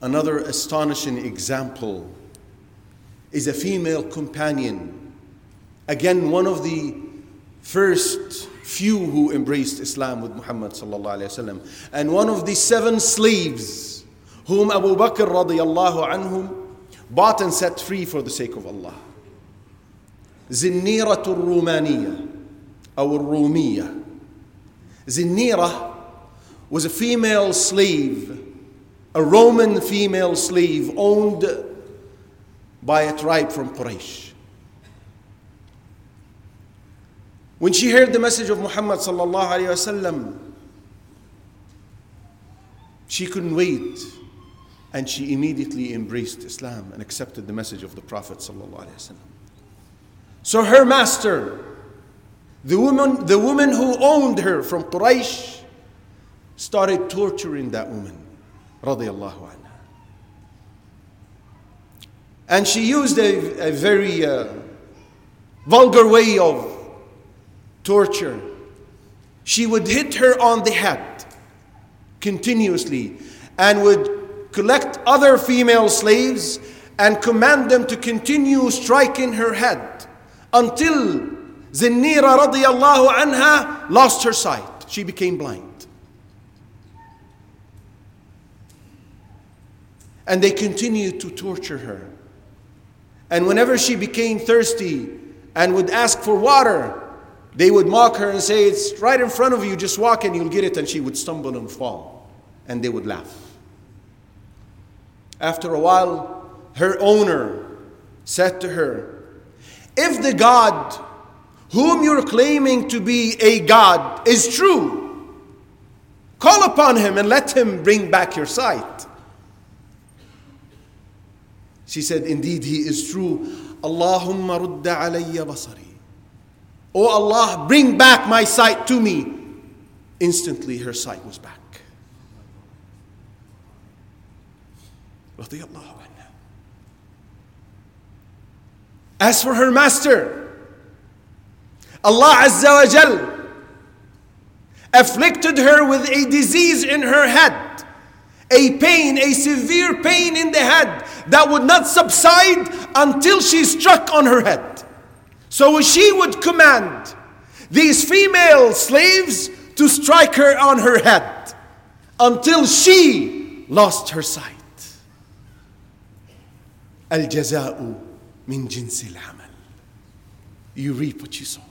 Another astonishing example is a female companion. Again, one of the first few who embraced Islam with Muhammad sallallahu alaihi wasallam, and one of the seven slaves whom Abu Bakr radiallahu anhum bought and set free for the sake of Allah. زنيرة الرومانية أو الرومية. Zinnira was a female slave, a Roman female slave owned by a tribe from Quraysh. When she heard the message of Muhammad sallallahu alaihi wasallam, she couldn't wait and she immediately embraced Islam and accepted the message of the Prophet sallallahu alaihi wasallam. So her master, the woman, the woman who owned her from Quraysh, started torturing that woman, radiallahu anha. And she used a, a very uh, vulgar way of torture. She would hit her on the head continuously and would collect other female slaves and command them to continue striking her head until Zinnira radiallahu anha lost her sight. She became blind. And they continued to torture her. And whenever she became thirsty and would ask for water, they would mock her and say, It's right in front of you, just walk and you'll get it. And she would stumble and fall. And they would laugh. After a while, her owner said to her, If the God whom you're claiming to be a God is true, call upon him and let him bring back your sight. She said, Indeed, he is true. Allahumma rudda alayya basari. Oh Allah, bring back my sight to me. Instantly, her sight was back. As for her master, Allah Azza wa Jal afflicted her with a disease in her head, a pain, a severe pain in the head that would not subside until she struck on her head. So she would command these female slaves to strike her on her head until she lost her sight. Al jaza'u min jinsil amal. You reap what you sow.